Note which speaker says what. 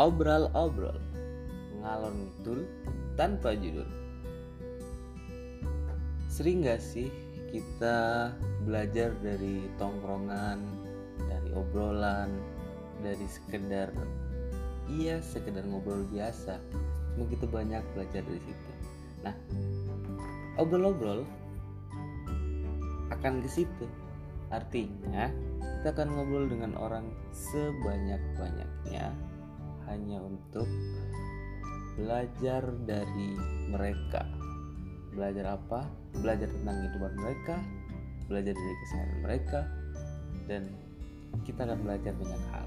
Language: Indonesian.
Speaker 1: Obrol-obrol Ngalor ngidul tanpa judul. Sering gak sih kita belajar dari tongkrongan, dari obrolan, dari sekedar iya sekedar ngobrol biasa? Begitu banyak belajar dari situ. Nah obrol-obrol akan ke situ. Artinya kita akan ngobrol dengan orang sebanyak-banyaknya hanya untuk belajar dari mereka. Belajar apa? Belajar tentang kehidupan mereka belajar dari keseharian mereka dan kita akan belajar banyak hal